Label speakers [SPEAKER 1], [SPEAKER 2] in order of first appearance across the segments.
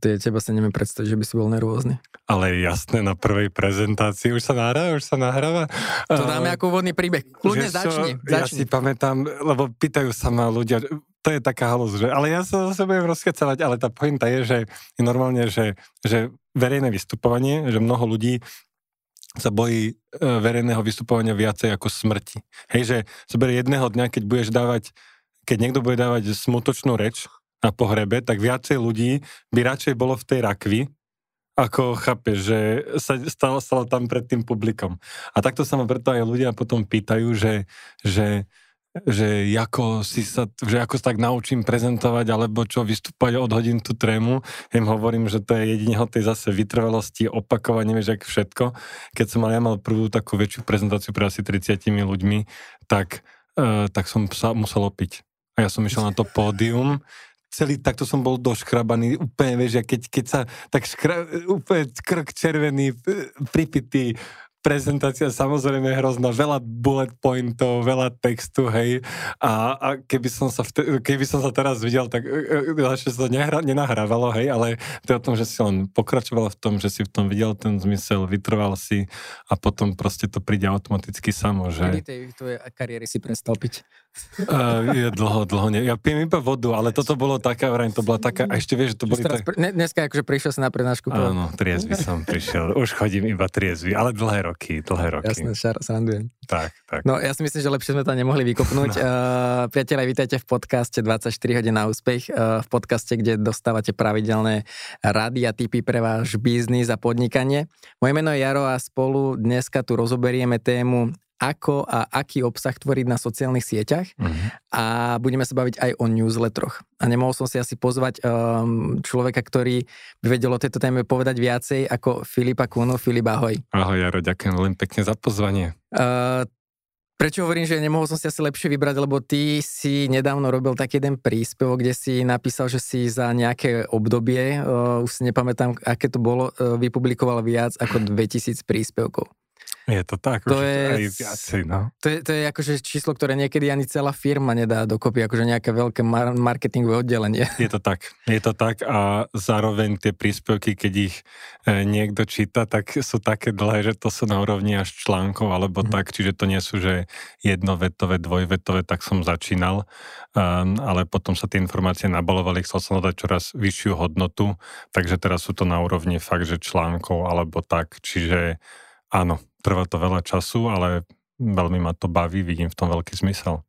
[SPEAKER 1] Ty, teba sa neviem predstaviť, že by si bol nervózny.
[SPEAKER 2] Ale jasné, na prvej prezentácii už sa nahráva, už sa nahráva.
[SPEAKER 1] To dáme ako úvodný príbeh. Kľudne začni, začni.
[SPEAKER 2] Ja si pamätám, lebo pýtajú sa ma ľudia, to je taká halus, že, ale ja sa zase budem rozkecavať, ale tá pointa je, že je normálne, že, že verejné vystupovanie, že mnoho ľudí sa bojí e, verejného vystupovania viacej ako smrti. Hej, že zober jedného dňa, keď budeš dávať, keď niekto bude dávať smutočnú reč, na pohrebe, tak viacej ľudí by radšej bolo v tej rakvi, ako chápe, že sa stalo, stalo tam pred tým publikom. A takto sa ma preto aj ľudia potom pýtajú, že, že, že, ako si sa, že ako sa tak naučím prezentovať, alebo čo, vystúpať od hodín tú trému. Im hovorím, že to je jedine o tej zase vytrvalosti, opakovanie, vieš, všetko. Keď som mal, ja mal prvú takú väčšiu prezentáciu pre asi 30 ľuďmi, tak, uh, tak som sa musel opiť. A ja som išiel na to pódium celý takto som bol doškrabaný, úplne, vieš, keď, keď sa tak škra, úplne krk červený, pripitý, prezentácia samozrejme hrozná, veľa bullet pointov, veľa textu, hej, a, a keby, som sa vte, keby som sa teraz videl, tak e, e, že sa to nehra, nenahrávalo, hej, ale to je o tom, že si len pokračoval v tom, že si v tom videl ten zmysel, vytrval si a potom proste to príde automaticky samo, že...
[SPEAKER 1] Kedy tej tvojej kariéry si prestal piť?
[SPEAKER 2] Uh, je dlho, dlho, nie. Ja pijem iba vodu, ale toto bolo taká, vrajím, to bola taká, a ešte vieš, že to boli...
[SPEAKER 1] Tak... Dneska akože prišiel si na prednášku.
[SPEAKER 2] Áno, triezvy som prišiel, už chodím iba triezvy, ale dlhé roky, dlhé roky.
[SPEAKER 1] Jasné, šar, srandujem.
[SPEAKER 2] Tak, tak.
[SPEAKER 1] No ja si myslím, že lepšie sme to nemohli vykopnúť. No. Uh, priatelia, vítajte v podcaste 24 hodín na úspech, uh, v podcaste, kde dostávate pravidelné rady a tipy pre váš biznis a podnikanie. Moje meno je Jaro a spolu dneska tu rozoberieme tému ako a aký obsah tvoriť na sociálnych sieťach uh-huh. a budeme sa baviť aj o newsletteroch. A nemohol som si asi pozvať um, človeka, ktorý by vedel o tejto téme povedať viacej ako Filipa Kuno. Filip, ahoj.
[SPEAKER 2] Ahoj, Jaro, ďakujem veľmi pekne za pozvanie. Uh,
[SPEAKER 1] Prečo hovorím, že nemohol som si asi lepšie vybrať, lebo ty si nedávno robil taký jeden príspevok, kde si napísal, že si za nejaké obdobie, uh, už si nepamätám, aké to bolo, uh, vypublikoval viac ako 2000 príspevkov.
[SPEAKER 2] Je to tak, to je, aj viacej, no.
[SPEAKER 1] To je, to je akože číslo, ktoré niekedy ani celá firma nedá dokopy, akože nejaké veľké mar- marketingové oddelenie.
[SPEAKER 2] Je to tak, je to tak a zároveň tie príspevky, keď ich e, niekto číta, tak sú také dlhé, že to sú na úrovni až článkov alebo mm. tak, čiže to nie sú, že jednovetové, dvojvetové, tak som začínal, um, ale potom sa tie informácie nabalovali, chcel som dať čoraz vyššiu hodnotu, takže teraz sú to na úrovni fakt, že článkov alebo tak, čiže áno, Trvá to veľa času, ale veľmi ma to baví, vidím v tom veľký zmysel.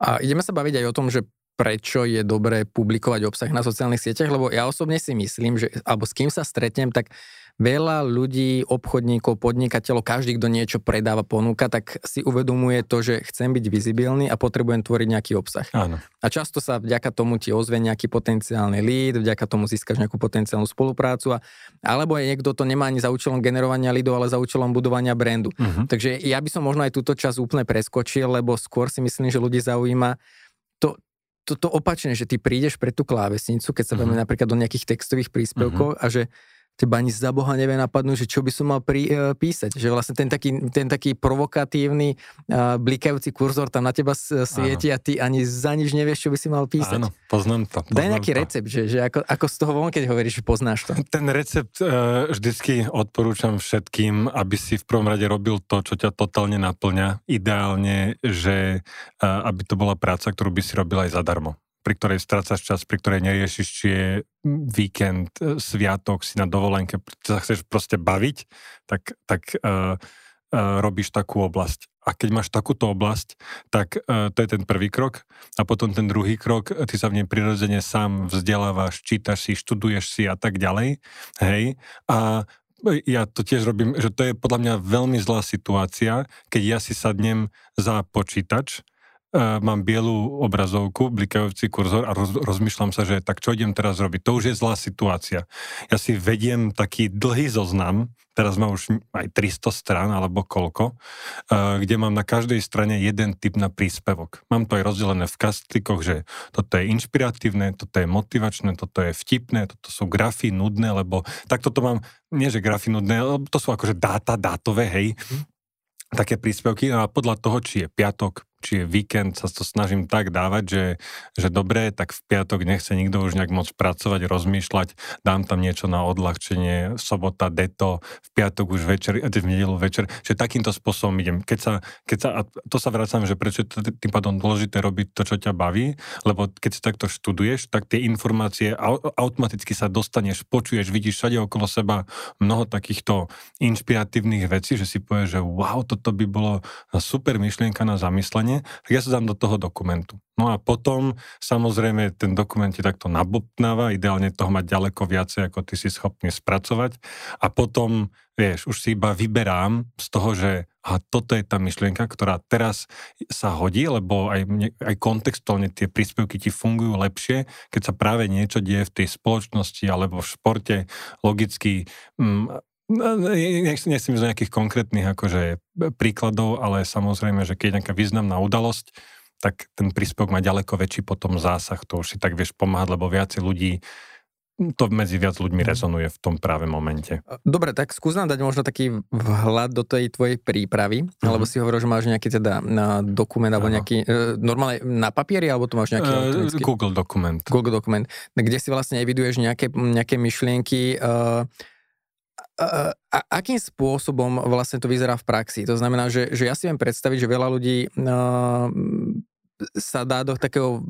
[SPEAKER 1] A ideme sa baviť aj o tom, že prečo je dobré publikovať obsah na sociálnych sieťach, lebo ja osobne si myslím, že, alebo s kým sa stretnem, tak veľa ľudí, obchodníkov, podnikateľov, každý, kto niečo predáva, ponúka, tak si uvedomuje to, že chcem byť vizibilný a potrebujem tvoriť nejaký obsah.
[SPEAKER 2] Áno.
[SPEAKER 1] A často sa vďaka tomu ti ozve nejaký potenciálny lead, vďaka tomu získaš nejakú potenciálnu spoluprácu, a, alebo aj niekto to nemá ani za účelom generovania leadov, ale za účelom budovania brandu. Uh-huh. Takže ja by som možno aj túto časť úplne preskočil, lebo skôr si myslím, že ľudí zaujíma to, to, to opačne, že ty prídeš pre tú klávesnicu, keď sa uh-huh. napríklad do nejakých textových príspevkov uh-huh. a že teba ani za Boha nevie napadnúť, že čo by som mal pri, uh, písať. Že vlastne ten taký, ten taký provokatívny, uh, blikajúci kurzor tam na teba svieti Áno. a ty ani za nič nevieš, čo by si mal písať.
[SPEAKER 2] Áno, poznám to. Poznám
[SPEAKER 1] Daj nejaký to. recept, že, že ako, ako z toho von, keď hovoríš, že poznáš to.
[SPEAKER 2] Ten recept uh, vždycky odporúčam všetkým, aby si v prvom rade robil to, čo ťa totálne naplňa. Ideálne, že uh, aby to bola práca, ktorú by si robil aj zadarmo pri ktorej strácaš čas, pri ktorej neriešiš, či je víkend, e, sviatok, si na dovolenke, sa chceš proste baviť, tak, tak uh, uh, robíš takú oblasť. A keď máš takúto oblasť, tak uh, to je ten prvý krok. A potom ten druhý krok, ty sa v nej prirodzene sám vzdelávaš, čítaš si, študuješ si a tak ďalej. Hej. A ja to tiež robím, že to je podľa mňa veľmi zlá situácia, keď ja si sadnem za počítač mám bielú obrazovku, blikajúci kurzor a roz, rozmýšľam sa, že tak čo idem teraz robiť. To už je zlá situácia. Ja si vediem taký dlhý zoznam, teraz mám už aj 300 strán alebo koľko, uh, kde mám na každej strane jeden typ na príspevok. Mám to aj rozdelené v kastikoch, že toto je inšpiratívne, toto je motivačné, toto je vtipné, toto sú grafy nudné, lebo tak toto mám, nie že grafy nudné, to sú akože dáta, dátové, hej, mm také príspevky a podľa toho, či je piatok, či je víkend, sa to snažím tak dávať, že, že dobre, tak v piatok nechce nikto už nejak moc pracovať, rozmýšľať, dám tam niečo na odľahčenie, sobota, deto, v piatok už večer, v nedelu večer, že takýmto spôsobom idem. Keď sa, keď sa, a to sa vracam, že prečo je tým pádom dôležité robiť to, čo ťa baví, lebo keď si takto študuješ, tak tie informácie automaticky sa dostaneš, počuješ, vidíš všade okolo seba mnoho takýchto inšpiratívnych vecí, že si povieš, že wow, toto by bolo super myšlienka na zamyslenie, tak ja sa dám do toho dokumentu. No a potom samozrejme ten dokument ti takto nabopnáva, ideálne toho mať ďaleko viacej, ako ty si schopný spracovať a potom, vieš, už si iba vyberám z toho, že a toto je tá myšlienka, ktorá teraz sa hodí, lebo aj, aj kontextuálne tie príspevky ti fungujú lepšie, keď sa práve niečo deje v tej spoločnosti alebo v športe, logicky mm, nechcem ísť do nejakých konkrétnych akože príkladov, ale samozrejme, že keď je nejaká významná udalosť, tak ten príspevok má ďaleko väčší potom zásah, to už si tak vieš pomáhať, lebo viacej ľudí to medzi viac ľuďmi mhm. rezonuje v tom práve momente.
[SPEAKER 1] Dobre, tak skús nám dať možno taký vhľad do tej tvojej prípravy, mm-hmm. alebo si hovoril, že máš nejaký teda na dokument, alebo nejaký, e, normálne na papieri, alebo to máš nejaký
[SPEAKER 2] uh, Google dokument.
[SPEAKER 1] Google dokument, kde si vlastne eviduješ nejaké, nejaké myšlienky, uh, a, akým spôsobom vlastne to vyzerá v praxi? To znamená, že, že ja si viem predstaviť, že veľa ľudí uh, sa dá do, takého,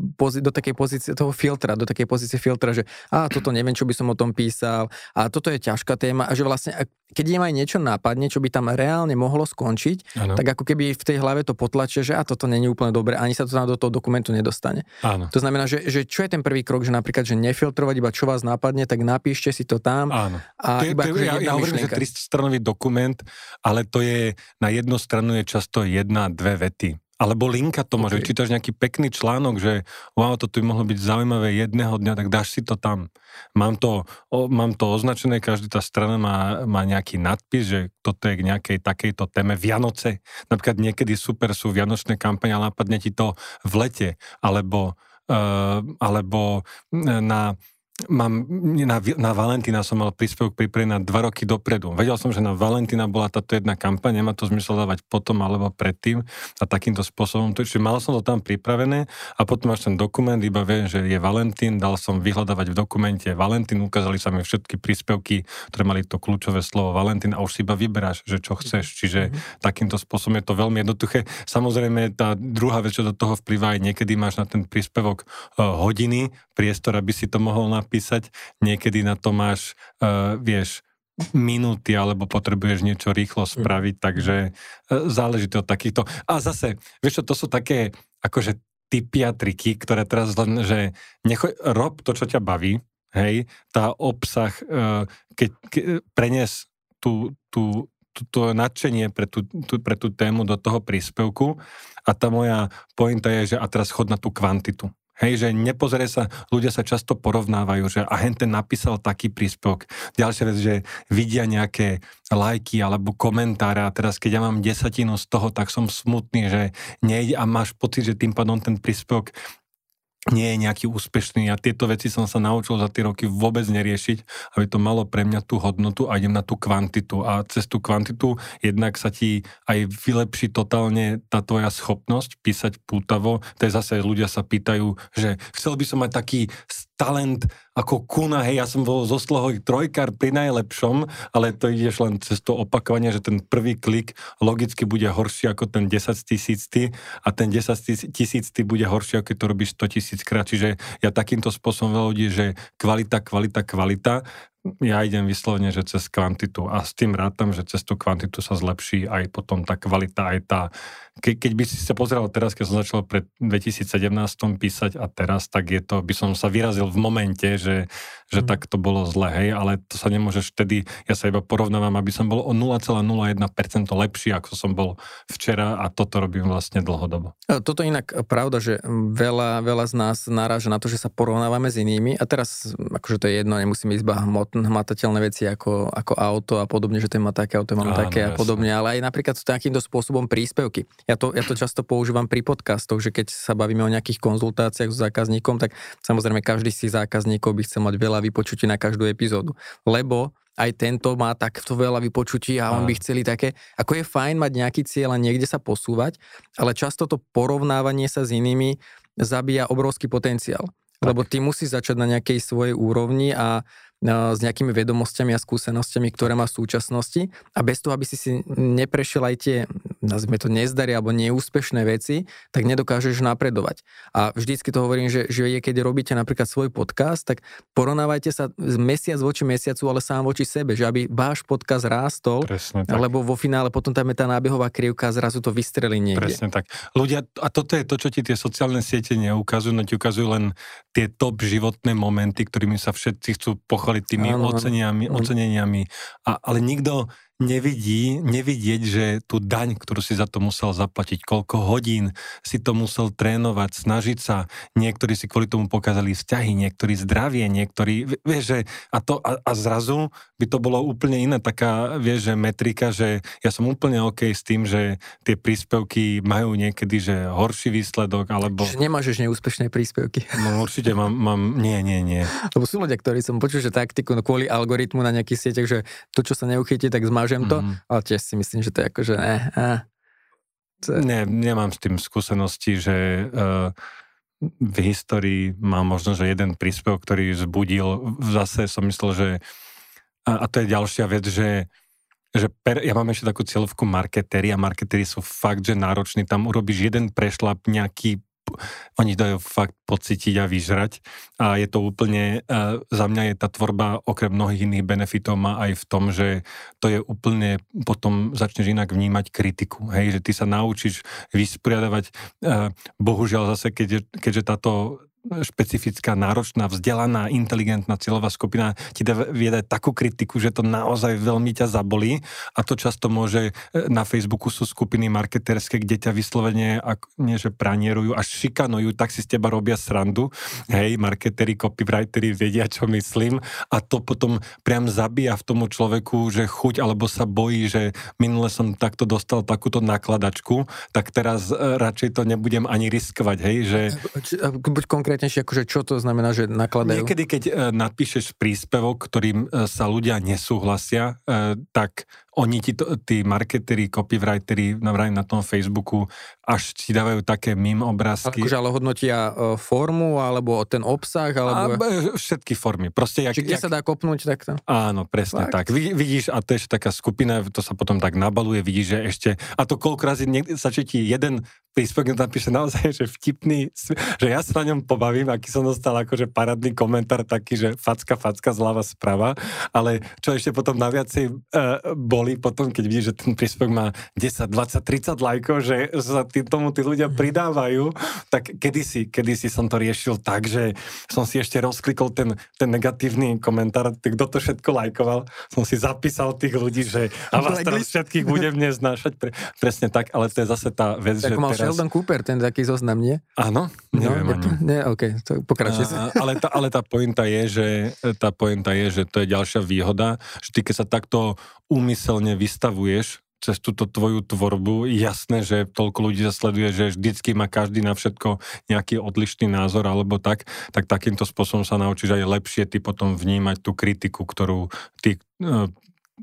[SPEAKER 1] do takej pozície toho filtra, do takej pozície filtra, že a toto neviem, čo by som o tom písal a toto je ťažká téma a že vlastne keď im aj niečo nápadne, čo by tam reálne mohlo skončiť, ano. tak ako keby v tej hlave to potlačie, že a toto není úplne dobre, ani sa to tam do toho dokumentu nedostane.
[SPEAKER 2] Ano.
[SPEAKER 1] To znamená, že, že čo je ten prvý krok, že napríklad, že nefiltrovať iba čo vás nápadne, tak napíšte si to tam.
[SPEAKER 2] Áno.
[SPEAKER 1] A
[SPEAKER 2] to
[SPEAKER 1] iba
[SPEAKER 2] to, ja, ja hovorím, že 300 stranový dokument, ale to je, na jednu stranu je často jedna, dve vety. Alebo linka to môže, okay. čítaš nejaký pekný článok, že wow, toto by mohlo byť zaujímavé jedného dňa, tak dáš si to tam. Mám to, o, mám to označené, každá tá strana má, má nejaký nadpis, že toto je k nejakej takejto téme Vianoce. Napríklad niekedy super sú vianočné kampane, ale napadne ti to v lete, alebo, uh, alebo na Mám, na, na Valentína som mal príspevok pripravený na dva roky dopredu. Vedel som, že na Valentína bola táto jedna kampaň, nemá to zmysel dávať potom alebo predtým a takýmto spôsobom. Čiže mal som to tam pripravené a potom máš ten dokument, iba viem, že je Valentín, dal som vyhľadávať v dokumente Valentín, ukázali sa mi všetky príspevky, ktoré mali to kľúčové slovo Valentín a už si iba vyberáš, že čo chceš. Čiže mm-hmm. takýmto spôsobom je to veľmi jednoduché. Samozrejme, tá druhá vec, čo do toho vplyvá, aj niekedy máš na ten príspevok uh, hodiny, priestor, aby si to mohol napísať napísať, niekedy na to máš, uh, vieš, minúty, alebo potrebuješ niečo rýchlo mm. spraviť, takže uh, záleží to od takýchto. A zase, vieš čo, to sú také, akože typy a triky, ktoré teraz len, že nechoj, rob to, čo ťa baví, hej, tá obsah, uh, keď, keď prenies tú, tú, to nadšenie pre tú, tú, pre tú tému do toho príspevku a tá moja pointa je, že a teraz chod na tú kvantitu. Hej, že nepozrie sa, ľudia sa často porovnávajú, že a hen ten napísal taký príspevok. Ďalšia vec, že vidia nejaké lajky alebo komentáre a teraz keď ja mám desatinu z toho, tak som smutný, že nejde a máš pocit, že tým pádom ten príspevok nie je nejaký úspešný a tieto veci som sa naučil za tie roky vôbec neriešiť, aby to malo pre mňa tú hodnotu a idem na tú kvantitu a cez tú kvantitu jednak sa ti aj vylepší totálne tá tvoja schopnosť písať pútavo. To je zase, ľudia sa pýtajú, že chcel by som mať taký talent ako kuna, hej, ja som bol zo sloho trojkár pri najlepšom, ale to ideš len cez to opakovanie, že ten prvý klik logicky bude horší ako ten 10 tisícty a ten 10 tisícty bude horší, ako keď to robíš 100 tisíc krát. Čiže ja takýmto spôsobom veľa ľudí, že kvalita, kvalita, kvalita ja idem vyslovene, že cez kvantitu a s tým rátam, že cez tú kvantitu sa zlepší aj potom tá kvalita, aj tá... Ke, keď by si sa pozeral teraz, keď som začal pred 2017 písať a teraz, tak je to, by som sa vyrazil v momente, že, že mm. tak to bolo zle, hej, ale to sa nemôžeš vtedy, ja sa iba porovnávam, aby som bol o 0,01% lepší, ako som bol včera a toto robím vlastne dlhodobo.
[SPEAKER 1] Toto inak pravda, že veľa, veľa z nás naráža na to, že sa porovnávame s inými a teraz, akože to je jedno, nemusíme ísť hmot hmatateľné veci ako, ako auto a podobne, že ten má také auto, mám také a podobne, ale aj napríklad takýmto spôsobom príspevky. Ja to, ja to často používam pri podcastoch, že keď sa bavíme o nejakých konzultáciách s zákazníkom, tak samozrejme každý si zákazníkov by chcel mať veľa vypočutí na každú epizódu. Lebo aj tento má takto veľa vypočutí a on by chceli také. Ako je fajn mať nejaký cieľ a niekde sa posúvať, ale často to porovnávanie sa s inými zabíja obrovský potenciál. Tak. Lebo ty musíš začať na nejakej svojej úrovni a s nejakými vedomosťami a skúsenostiami, ktoré má v súčasnosti a bez toho, aby si si neprešiel aj tie, nazvime to nezdary alebo neúspešné veci, tak nedokážeš napredovať. A vždycky to hovorím, že, že je, keď robíte napríklad svoj podcast, tak porovnávajte sa mesiac voči mesiacu, ale sám voči sebe, že aby váš podcast rástol, Presne tak. lebo vo finále potom tam je tá nábehová krivka a zrazu to vystrelí niekde.
[SPEAKER 2] Presne tak. Ľudia, a toto je to, čo ti tie sociálne siete neukazujú, no ti ukazujú len tie top životné momenty, ktorými sa všetci chcú pochváliť pochváliť tými áno, oceneniami, oceneniami. A, ale nikto nevidí, nevidieť, že tú daň, ktorú si za to musel zaplatiť, koľko hodín si to musel trénovať, snažiť sa. Niektorí si kvôli tomu pokázali vzťahy, niektorí zdravie, niektorí, vieš, že a, to, a, a zrazu by to bolo úplne iná taká, vieš, že metrika, že ja som úplne OK s tým, že tie príspevky majú niekedy, že horší výsledok, alebo...
[SPEAKER 1] Že nemáš neúspešné príspevky.
[SPEAKER 2] No určite mám, mám, nie, nie, nie.
[SPEAKER 1] Lebo sú ľudia, ktorí som počul, že taktiku no, kvôli algoritmu na nejakých sieťach, že to, čo sa neuchytí, tak zmáš ukážem to, mm-hmm. ale tiež si myslím, že to je ako, že ne, eh,
[SPEAKER 2] to... Ne, nemám s tým skúsenosti, že uh, v histórii mám možno, že jeden príspevok, ktorý vzbudil, zase som myslel, že a, a to je ďalšia vec, že že per, ja mám ešte takú cieľovku marketéri a marketéri sú fakt, že nároční. Tam urobíš jeden prešlap, nejaký oni dajú fakt pocítiť a vyžrať. A je to úplne, za mňa je tá tvorba okrem mnohých iných benefitov má aj v tom, že to je úplne, potom začneš inak vnímať kritiku, hej, že ty sa naučíš vysporiadavať, bohužiaľ zase, keďže, keďže táto špecifická, náročná, vzdelaná, inteligentná cieľová skupina ti dá viedať takú kritiku, že to naozaj veľmi ťa zabolí a to často môže, e, na Facebooku sú skupiny marketerské, kde ťa vyslovene, ak, nie že pranierujú, až šikanujú, tak si z teba robia srandu. Hej, marketeri, copywriteri vedia, čo myslím a to potom priam zabíja v tomu človeku, že chuť alebo sa bojí, že minule som takto dostal takúto nakladačku, tak teraz e, radšej to nebudem ani riskovať, hej, že...
[SPEAKER 1] Buď konkrétnejšie, akože čo to znamená, že nakladajú?
[SPEAKER 2] Niekedy, keď uh, napíšeš príspevok, ktorým uh, sa ľudia nesúhlasia, uh, tak oni ti to, tí marketeri, copywriteri na, tom Facebooku až ti dávajú také mím obrázky.
[SPEAKER 1] Akože ale hodnotia uh, formu, alebo ten obsah, alebo...
[SPEAKER 2] A, všetky formy. Proste,
[SPEAKER 1] jak, Či kde jak... sa dá kopnúť takto?
[SPEAKER 2] Áno, presne Fakt? tak. Vid, vidíš, a to je taká skupina, to sa potom tak nabaluje, vidíš, že ešte... A to koľko razy sa ti jeden príspevok napíše naozaj, že vtipný, že ja sa na ňom pobavím, aký som dostal akože paradný komentár taký, že facka, facka, zľava, sprava, ale čo ešte potom naviacej uh, boli potom, keď vidíš, že ten príspevok má 10, 20, 30 lajkov, že sa tý, tomu tí ľudia pridávajú, tak kedysi, kedysi som to riešil tak, že som si ešte rozklikol ten, ten negatívny komentár, kto to všetko lajkoval, som si zapísal tých ľudí, že a vás teraz všetkých budem dnes znášať. Pre, presne tak, ale to je zase tá vec,
[SPEAKER 1] tak že teraz Sheldon Cooper, ten taký zoznam, nie?
[SPEAKER 2] Áno, neviem no, ani.
[SPEAKER 1] Nie, OK, to pokračuj
[SPEAKER 2] si. Ale tá, ale tá pointa je, že tá pointa je, že to je ďalšia výhoda, že ty keď sa takto úmyselne vystavuješ cez túto tvoju tvorbu, jasné, že toľko ľudí sa sleduje, že vždycky má každý na všetko nejaký odlišný názor alebo tak, tak takýmto spôsobom sa naučíš aj lepšie ty potom vnímať tú kritiku, ktorú ty uh,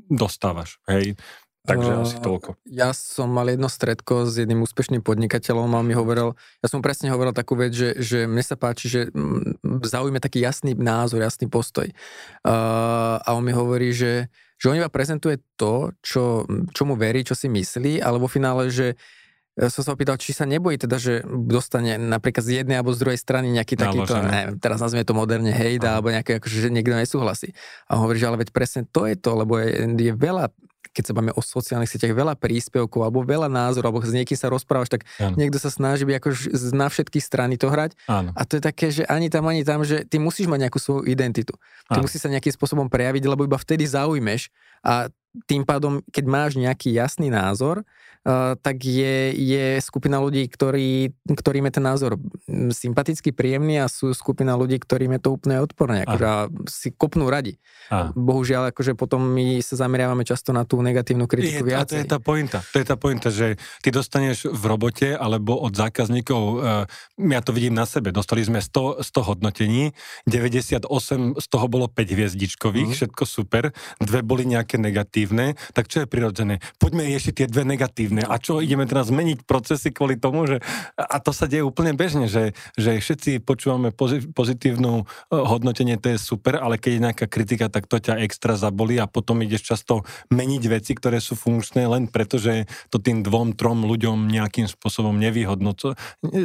[SPEAKER 2] dostávaš, hej. Takže uh, asi toľko.
[SPEAKER 1] Ja som mal jedno stredko s jedným úspešným podnikateľom a mi hovoril, ja som presne hovoril takú vec, že, že mne sa páči, že zaujíme taký jasný názor, jasný postoj. Uh, a on mi hovorí, že, že on iba prezentuje to, čo, mu verí, čo si myslí, ale vo finále, že som sa opýtal, či sa nebojí teda, že dostane napríklad z jednej alebo z druhej strany nejaký takýto, neviem, teraz nazvime to moderne hejda, alebo nejaké, akože, že niekto nesúhlasí. A on hovorí, že ale veď presne to je to, lebo je, je veľa keď sa bavíme o sociálnych sieťach, veľa príspevkov alebo veľa názorov, alebo s niekým sa rozprávaš, tak ano. niekto sa snaží byť ako na všetky strany to hrať. Ano. A to je také, že ani tam, ani tam, že ty musíš mať nejakú svoju identitu. Ty ano. musíš sa nejakým spôsobom prejaviť, lebo iba vtedy zaujmeš a tým pádom, keď máš nejaký jasný názor, Uh, tak je, je skupina ľudí, ktorí, ktorým je ten názor sympatický, príjemný a sú skupina ľudí, ktorým je to úplne odporné, akože si kopnú radi. Aha. Bohužiaľ, akože potom my sa zameriavame často na tú negatívnu kritiku
[SPEAKER 2] je,
[SPEAKER 1] viacej.
[SPEAKER 2] A to je tá pointa. To je tá pointa, že ty dostaneš v robote alebo od zákazníkov, uh, ja to vidím na sebe, dostali sme 100, 100 hodnotení, 98 z toho bolo 5 hviezdičkových, mm. všetko super, dve boli nejaké negatívne, tak čo je prirodzené? Poďme riešiť tie dve negatívne. A čo, ideme teraz zmeniť procesy kvôli tomu, že... A to sa deje úplne bežne, že, že všetci počúvame pozitívnu e, hodnotenie, to je super, ale keď je nejaká kritika, tak to ťa extra zabolí a potom ideš často meniť veci, ktoré sú funkčné len preto, že to tým dvom, trom ľuďom nejakým spôsobom nevýhodno.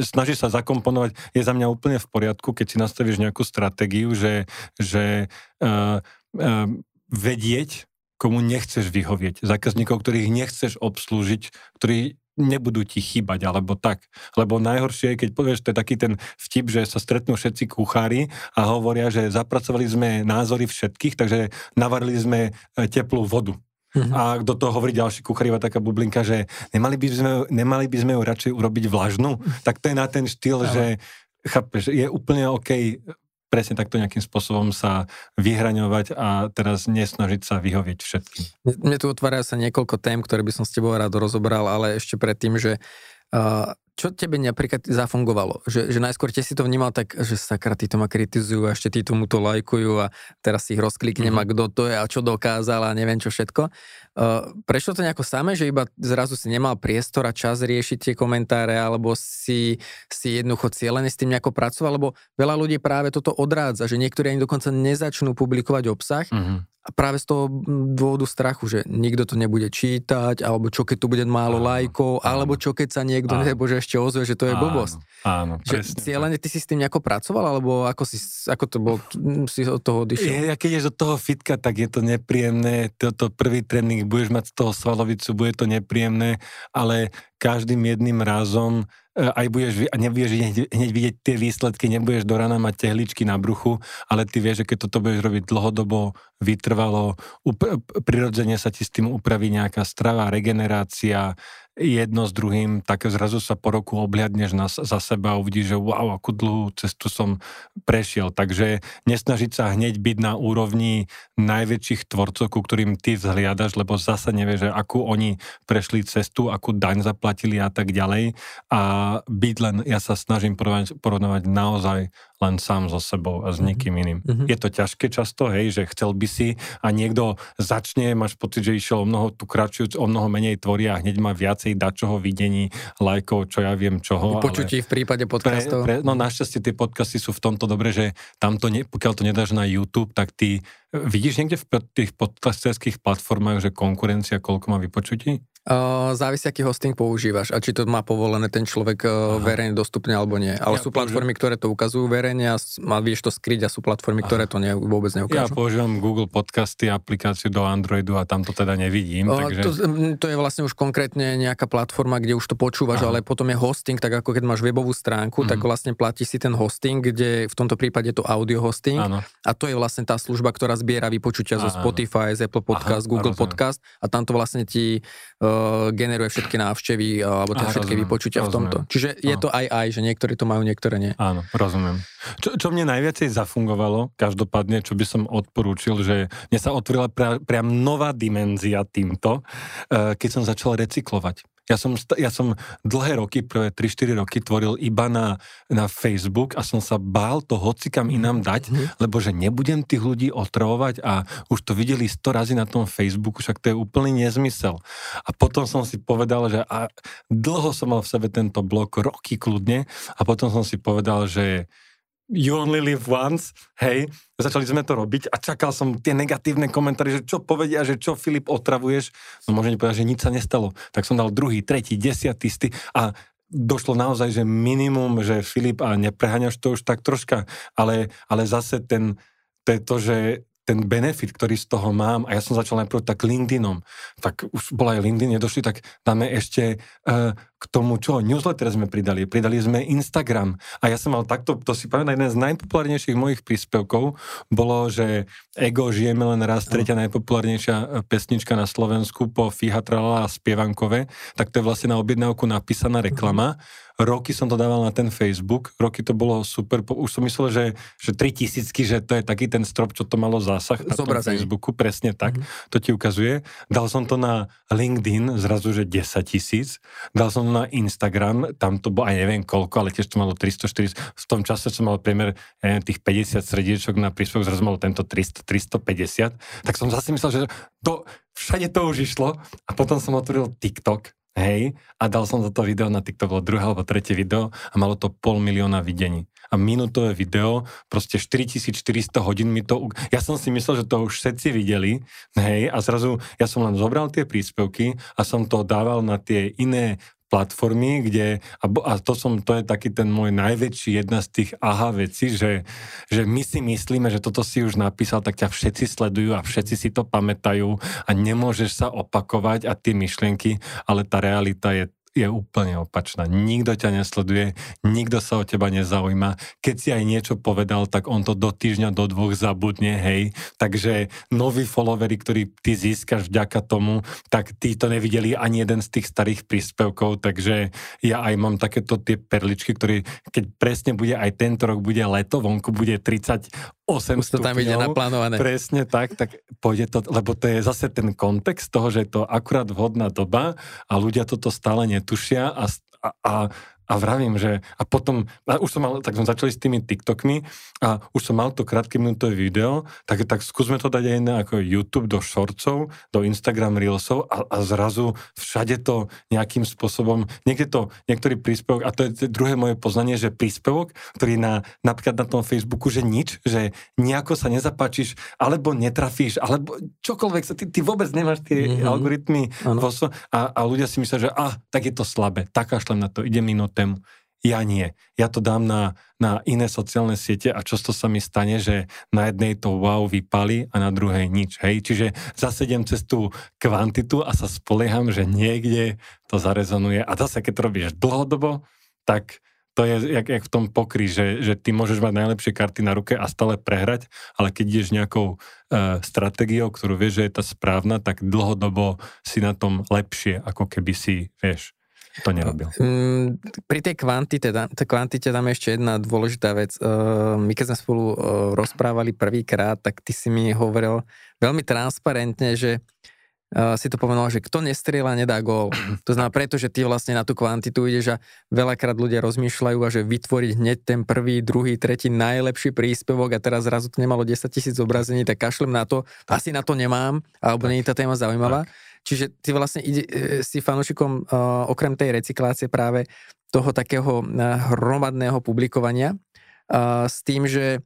[SPEAKER 2] Snaží sa zakomponovať, je za mňa úplne v poriadku, keď si nastavíš nejakú stratégiu, že, že uh, uh, vedieť, komu nechceš vyhovieť, zákazníkov, ktorých nechceš obslúžiť, ktorí nebudú ti chýbať, alebo tak. Lebo najhoršie je, keď povieš, to je taký ten vtip, že sa stretnú všetci kuchári a hovoria, že zapracovali sme názory všetkých, takže navarili sme e, teplú vodu. Mm-hmm. A do toho hovorí ďalší kuchár, taká bublinka, že nemali by sme, nemali by sme ju radšej urobiť vlažnú. Tak to je na ten štýl, Ale. že chápeš, je úplne OK presne takto nejakým spôsobom sa vyhraňovať a teraz nesnažiť sa vyhovieť všetkým.
[SPEAKER 1] Mne tu otvára sa niekoľko tém, ktoré by som s tebou rád rozobral, ale ešte predtým, že čo tebe napríklad zafungovalo? Že, že najskôr te si to vnímal tak, že sakra, tí to ma kritizujú a ešte tí tomu to lajkujú a teraz si ich rozkliknem mm-hmm. a kto to je a čo dokázal a neviem čo všetko. Uh, prešlo to nejako samé, že iba zrazu si nemal priestor a čas riešiť tie komentáre alebo si, si jednoducho cieľene s tým nejako pracoval, lebo veľa ľudí práve toto odrádza, že niektorí ani dokonca nezačnú publikovať obsah, mm-hmm a práve z toho dôvodu strachu, že nikto to nebude čítať, alebo čo keď tu bude málo áno, lajkov, áno. alebo čo keď sa niekto, že ešte ozve, že to je blbosť.
[SPEAKER 2] Áno,
[SPEAKER 1] že cieľene ty si s tým nejako pracoval, alebo ako, si, ako to bolo, si od toho odišiel?
[SPEAKER 2] Je, keď ješ do toho fitka, tak je to nepríjemné, toto prvý tréning, budeš mať z toho svalovicu, bude to nepríjemné, ale každým jedným razom aj budeš, nebudeš hneď, hneď vidieť tie výsledky, nebudeš do rana mať tehličky na bruchu, ale ty vieš, že keď toto budeš robiť dlhodobo, vytrvalo, up- prirodzene sa ti s tým upraví nejaká strava, regenerácia, jedno s druhým, tak zrazu sa po roku obhľadneš na, za seba a uvidíš, že wow, akú dlhú cestu som prešiel. Takže nesnažiť sa hneď byť na úrovni najväčších tvorcov, ku ktorým ty vzhliadaš, lebo zase nevieš, že akú oni prešli cestu, akú daň zaplatili a tak ďalej. A byť len, ja sa snažím porovnať, porovnávať naozaj len sám so sebou a s mhm. nikým iným. Mm-hmm. Je to ťažké často, hej, že chcel by si a niekto začne, máš pocit, že išiel o mnoho tu kratšiu, o mnoho menej tvoria a hneď má viacej dačoho videní, lajkov, čo ja viem čoho.
[SPEAKER 1] Počutí v prípade podcastov.
[SPEAKER 2] Pre, pre, no našťastie tie podcasty sú v tomto dobre, že tamto, ne, pokiaľ to nedáš na YouTube, tak ty vidíš niekde v tých podcasterských platformách, že konkurencia koľko má vypočutí?
[SPEAKER 1] Uh, závisí, aký hosting používaš a či to má povolené ten človek uh, verejne dostupne alebo nie. Ale ja sú platformy, ktoré to ukazujú verejne a má, vieš to skryť a sú platformy, Aha. ktoré to ne, vôbec neukážu.
[SPEAKER 2] Ja používam Google Podcasty, aplikáciu do Androidu a tam to teda nevidím. Uh, takže...
[SPEAKER 1] to, to je vlastne už konkrétne nejaká platforma, kde už to počúvaš, Aha. ale potom je hosting, tak ako keď máš webovú stránku, mm. tak mhm. vlastne platíš si ten hosting, kde v tomto prípade je to audio hosting Áno. a to je vlastne tá služba, ktorá zbiera vypočutia zo Spotify, z Apple Podcast, Aha, Google Podcast a tam to vlastne ti uh, generuje všetky návštevy uh, alebo teda všetky rozumiem, vypočutia rozumiem. v tomto. Čiže je to aj aj, že niektorí to majú, niektoré nie.
[SPEAKER 2] Áno, rozumiem. Čo, čo mne najviacej zafungovalo, každopádne, čo by som odporúčil, že mne sa otvorila pra, priam nová dimenzia týmto, uh, keď som začal recyklovať. Ja som, ja som dlhé roky, prvé 3-4 roky tvoril iba na, na Facebook a som sa bál to hocikam inám dať, mm-hmm. lebo že nebudem tých ľudí otravovať a už to videli 100 razy na tom Facebooku, však to je úplný nezmysel. A potom som si povedal, že a dlho som mal v sebe tento blok, roky kľudne, a potom som si povedal, že you only live once, hej, začali sme to robiť a čakal som tie negatívne komentáre, že čo povedia, že čo Filip otravuješ, no môžem povedať, že nič sa nestalo. Tak som dal druhý, tretí, desiatý sty a došlo naozaj, že minimum, že Filip a nepreháňaš to už tak troška, ale, ale zase ten, to je to, že ten benefit, ktorý z toho mám, a ja som začal najprv tak LinkedInom, tak už bola aj LinkedIn, nedošli, tak dáme ešte uh, k tomu, čo, newsletter sme pridali, pridali sme Instagram. A ja som mal takto, to si pamätám, jeden z najpopulárnejších mojich príspevkov bolo, že Ego žijeme len raz, tretia najpopulárnejšia e, pesnička na Slovensku po Fiha a Spievankové, tak to je vlastne na objednávku napísaná reklama. Roky som to dával na ten Facebook, roky to bolo super, už som myslel, že, že 3000, že to je taký ten strop, čo to malo zásah na tom Facebooku, presne tak, mm-hmm. to ti ukazuje. Dal som to na LinkedIn, zrazu, že 10 tisíc, dal som to na Instagram, tam to bolo, aj neviem koľko, ale tiež to malo 300, 400, v tom čase som mal priemer neviem, tých 50 srdiečok na príspevok, zrazu malo tento 300, 350, tak som zase myslel, že to, všade to už išlo. A potom som otvoril TikTok Hej, a dal som toto video na TikTok, bolo druhé alebo tretie video a malo to pol milióna videní. A minútové video, proste 4400 hodín mi to... Ja som si myslel, že to už všetci videli, hej, a zrazu ja som len zobral tie príspevky a som to dával na tie iné platformy, kde, a, to, som, to je taký ten môj najväčší jedna z tých aha vecí, že, že my si myslíme, že toto si už napísal, tak ťa všetci sledujú a všetci si to pamätajú a nemôžeš sa opakovať a tie myšlienky, ale tá realita je je úplne opačná. Nikto ťa nesleduje, nikto sa o teba nezaujíma. Keď si aj niečo povedal, tak on to do týždňa, do dvoch zabudne, hej. Takže noví followery, ktorí ty získaš vďaka tomu, tak tí to nevideli ani jeden z tých starých príspevkov, takže ja aj mám takéto tie perličky, ktoré keď presne bude aj tento rok, bude leto, vonku bude 38 Už to
[SPEAKER 1] tam ide naplánované.
[SPEAKER 2] Presne tak, tak pôjde to, lebo to je zase ten kontext toho, že je to akurát vhodná doba a ľudia toto stále netušia a, a, a a vravím, že a potom, a už som mal, tak sme začali s tými TikTokmi a už som mal to krátke minútové video, tak, tak skúsme to dať aj na ako YouTube do shortcov, do Instagram Reelsov a, a zrazu všade to nejakým spôsobom, niekde to, niektorý príspevok, a to je druhé moje poznanie, že príspevok, ktorý na, napríklad na tom Facebooku, že nič, že nejako sa nezapáčiš, alebo netrafíš, alebo čokoľvek, ty, ty vôbec nemáš tie mm-hmm. algoritmy a, a ľudia si myslia, že ah, tak je to slabé, tak kašlem na to, ide minút tému. Ja nie. Ja to dám na, na iné sociálne siete a často sa mi stane, že na jednej to wow vypali a na druhej nič. Hej? Čiže zasedem cez tú kvantitu a sa spolieham, že niekde to zarezonuje. A zase, keď to robíš dlhodobo, tak to je jak, jak v tom pokry, že, že ty môžeš mať najlepšie karty na ruke a stále prehrať, ale keď ideš nejakou e, stratégiou, ktorú vieš, že je tá správna, tak dlhodobo si na tom lepšie, ako keby si, vieš, to nerobil.
[SPEAKER 1] Mm, pri tej kvantite, tej kvantite tam je ešte jedna dôležitá vec. Uh, my keď sme spolu uh, rozprávali prvýkrát, tak ty si mi hovoril veľmi transparentne, že uh, si to povedal, že kto nestrieľa, nedá gól. To znamená preto, že ty vlastne na tú kvantitu ideš a veľakrát ľudia rozmýšľajú a že vytvoriť hneď ten prvý, druhý, tretí najlepší príspevok a teraz zrazu to nemalo 10 tisíc zobrazení, tak kašlem na to, asi na to nemám, alebo nie je tá téma zaujímavá. Tak. Čiže ty vlastne ide, e, si fanúšikom uh, okrem tej recyklácie práve toho takého uh, hromadného publikovania uh, s tým, že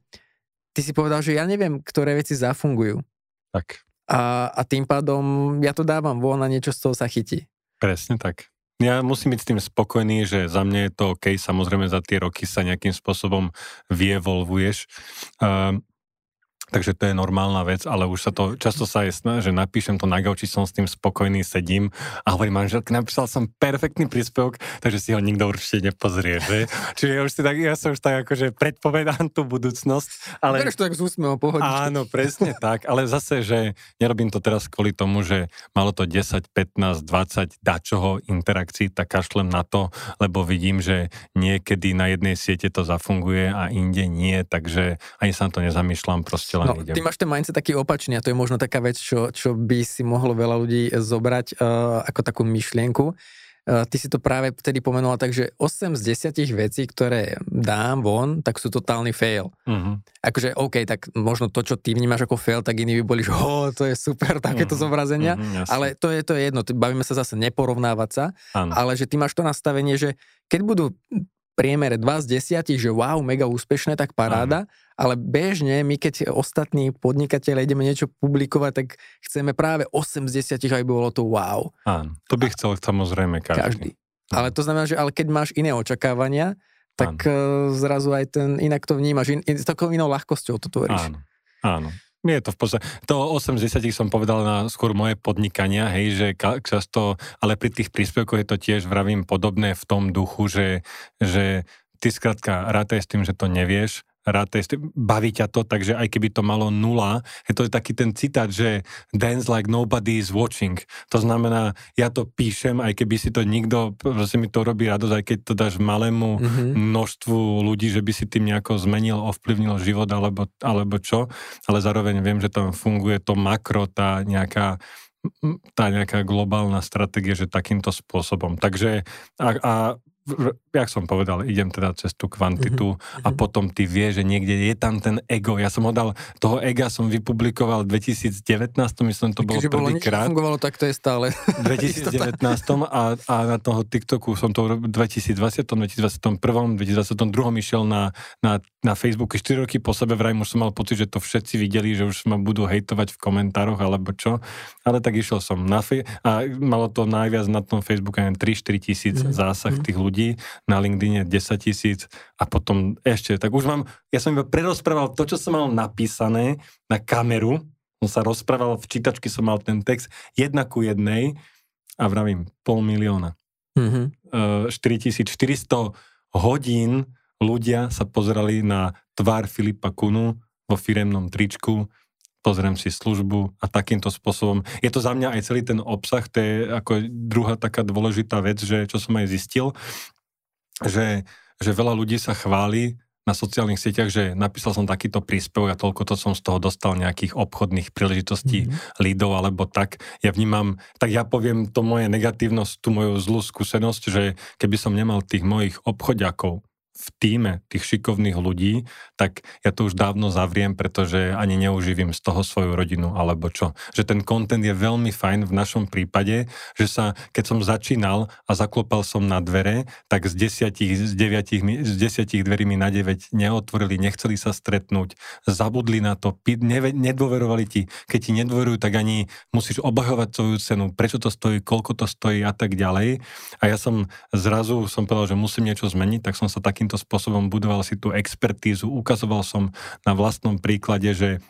[SPEAKER 1] ty si povedal, že ja neviem, ktoré veci zafungujú.
[SPEAKER 2] Tak.
[SPEAKER 1] A, a tým pádom ja to dávam von a niečo z toho sa chytí.
[SPEAKER 2] Presne tak. Ja musím byť s tým spokojný, že za mňa je to OK, samozrejme za tie roky sa nejakým spôsobom vyevolvuješ. Uh, Takže to je normálna vec, ale už sa to, často sa je sná, že napíšem to na gauči, som s tým spokojný, sedím a hovorím manželke, napísal som perfektný príspevok, takže si ho nikto určite nepozrie, že? Čiže ja už si tak, ja som už tak akože predpovedám tú budúcnosť. Ale...
[SPEAKER 1] Bereš to tak z úsmevom, pohodičky.
[SPEAKER 2] Áno, presne tak, ale zase, že nerobím to teraz kvôli tomu, že malo to 10, 15, 20 dačoho interakcií, tak kašlem na to, lebo vidím, že niekedy na jednej siete to zafunguje a inde nie, takže ani sa na to nezamýšľam, proste len
[SPEAKER 1] no, idem. Ty máš ten mindset taký opačný a to je možno taká vec, čo, čo by si mohlo veľa ľudí zobrať uh, ako takú myšlienku. Uh, ty si to práve vtedy pomenoval tak, že 8 z 10 vecí, ktoré dám von, tak sú totálny fail. Uh-huh. Akože OK, tak možno to, čo ty vnímaš ako fail, tak iní by boli, že oh, to je super, takéto uh-huh. zobrazenia. Uh-huh, ale to je, to je jedno, bavíme sa zase neporovnávať sa, ano. ale že ty máš to nastavenie, že keď budú priemere 2 z 10, že wow, mega úspešné, tak paráda, uh-huh. Ale bežne my keď ostatní podnikateľe ideme niečo publikovať, tak chceme práve 8 z 10, aby bolo to wow.
[SPEAKER 2] Áno, to by chcel samozrejme každý. každý.
[SPEAKER 1] Ale to znamená, že ale keď máš iné očakávania, tak Áno. Eh, zrazu aj ten, inak to vnímaš, in, in, s takou inou ľahkosťou to tvoríš.
[SPEAKER 2] Áno, áno. je to v podstate, to 8 z 10 som povedal na skôr moje podnikania, hej, že často, ale pri tých príspevkoch je to tiež, vravím, podobné v tom duchu, že, že ty skrátka rátaj s tým, že to nevieš, rátaj, baví ťa to, takže aj keby to malo nula, je to taký ten citát, že dance like nobody is watching. To znamená, ja to píšem, aj keby si to nikto, proste mi to robí radosť, aj keď to dáš malému mm-hmm. množstvu ľudí, že by si tým nejako zmenil, ovplyvnil život alebo, alebo čo, ale zároveň viem, že tam funguje to makro, tá nejaká tá nejaká globálna stratégia, že takýmto spôsobom. Takže a, a jak som povedal, idem teda cez tú kvantitu mm-hmm. a potom ty vieš, že niekde je tam ten ego. Ja som ho dal, toho ega som vypublikoval v 2019, myslím, to bolo prvýkrát.
[SPEAKER 1] fungovalo, tak to je stále.
[SPEAKER 2] V 2019 a, a na toho TikToku som to v 2020, 2021, 2022 išiel na, na, na Facebooku 4 roky po sebe, vraj už som mal pocit, že to všetci videli, že už ma budú hejtovať v komentároch alebo čo, ale tak išiel som na fe- a malo to najviac na tom Facebooku 3-4 tisíc mm-hmm. zásah mm-hmm. tých ľudí ľudí, na LinkedIne 10 tisíc a potom ešte, tak už mám, ja som iba prerozprával to, čo som mal napísané na kameru, som sa rozprával, v čítačky som mal ten text jedna ku jednej a vravím, pol milióna. Mm-hmm. Uh, 4400 hodín ľudia sa pozerali na tvár Filipa Kunu vo firemnom tričku, pozriem si službu a takýmto spôsobom. Je to za mňa aj celý ten obsah, to je ako druhá taká dôležitá vec, že čo som aj zistil, že, že veľa ľudí sa chváli na sociálnych sieťach, že napísal som takýto príspevok a toľko to som z toho dostal nejakých obchodných príležitostí, mm-hmm. lídov alebo tak. Ja vnímam, tak ja poviem to moje negatívnosť, tú moju zlú skúsenosť, že keby som nemal tých mojich obchodiakov, v týme tých šikovných ľudí, tak ja to už dávno zavriem, pretože ani neuživím z toho svoju rodinu alebo čo. Že ten kontent je veľmi fajn v našom prípade, že sa, keď som začínal a zaklopal som na dvere, tak z desiatich, z deviatich, z desiatich dverí mi na 9 neotvorili, nechceli sa stretnúť, zabudli na to, nedôverovali ti. Keď ti nedôverujú, tak ani musíš obhajovať svoju cenu, prečo to stojí, koľko to stojí a tak ďalej. A ja som zrazu som povedal, že musím niečo zmeniť, tak som sa takým takýmto spôsobom budoval si tú expertízu, ukazoval som na vlastnom príklade, že